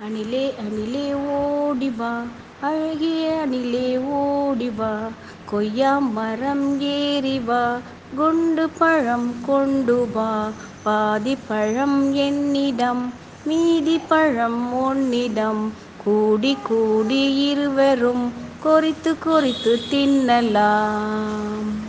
அணிலே அணிலே ஓடிவா அழகிய அணிலே ஓடிவா கொய்யா மரம் ஏறிவா குண்டு பழம் கொண்டு வா. பாதி பழம் என்னிடம் மீதி பழம் உன்னிடம். கூடி கூடி இருவரும் கொறித்து கொறித்து தின்னலாம்.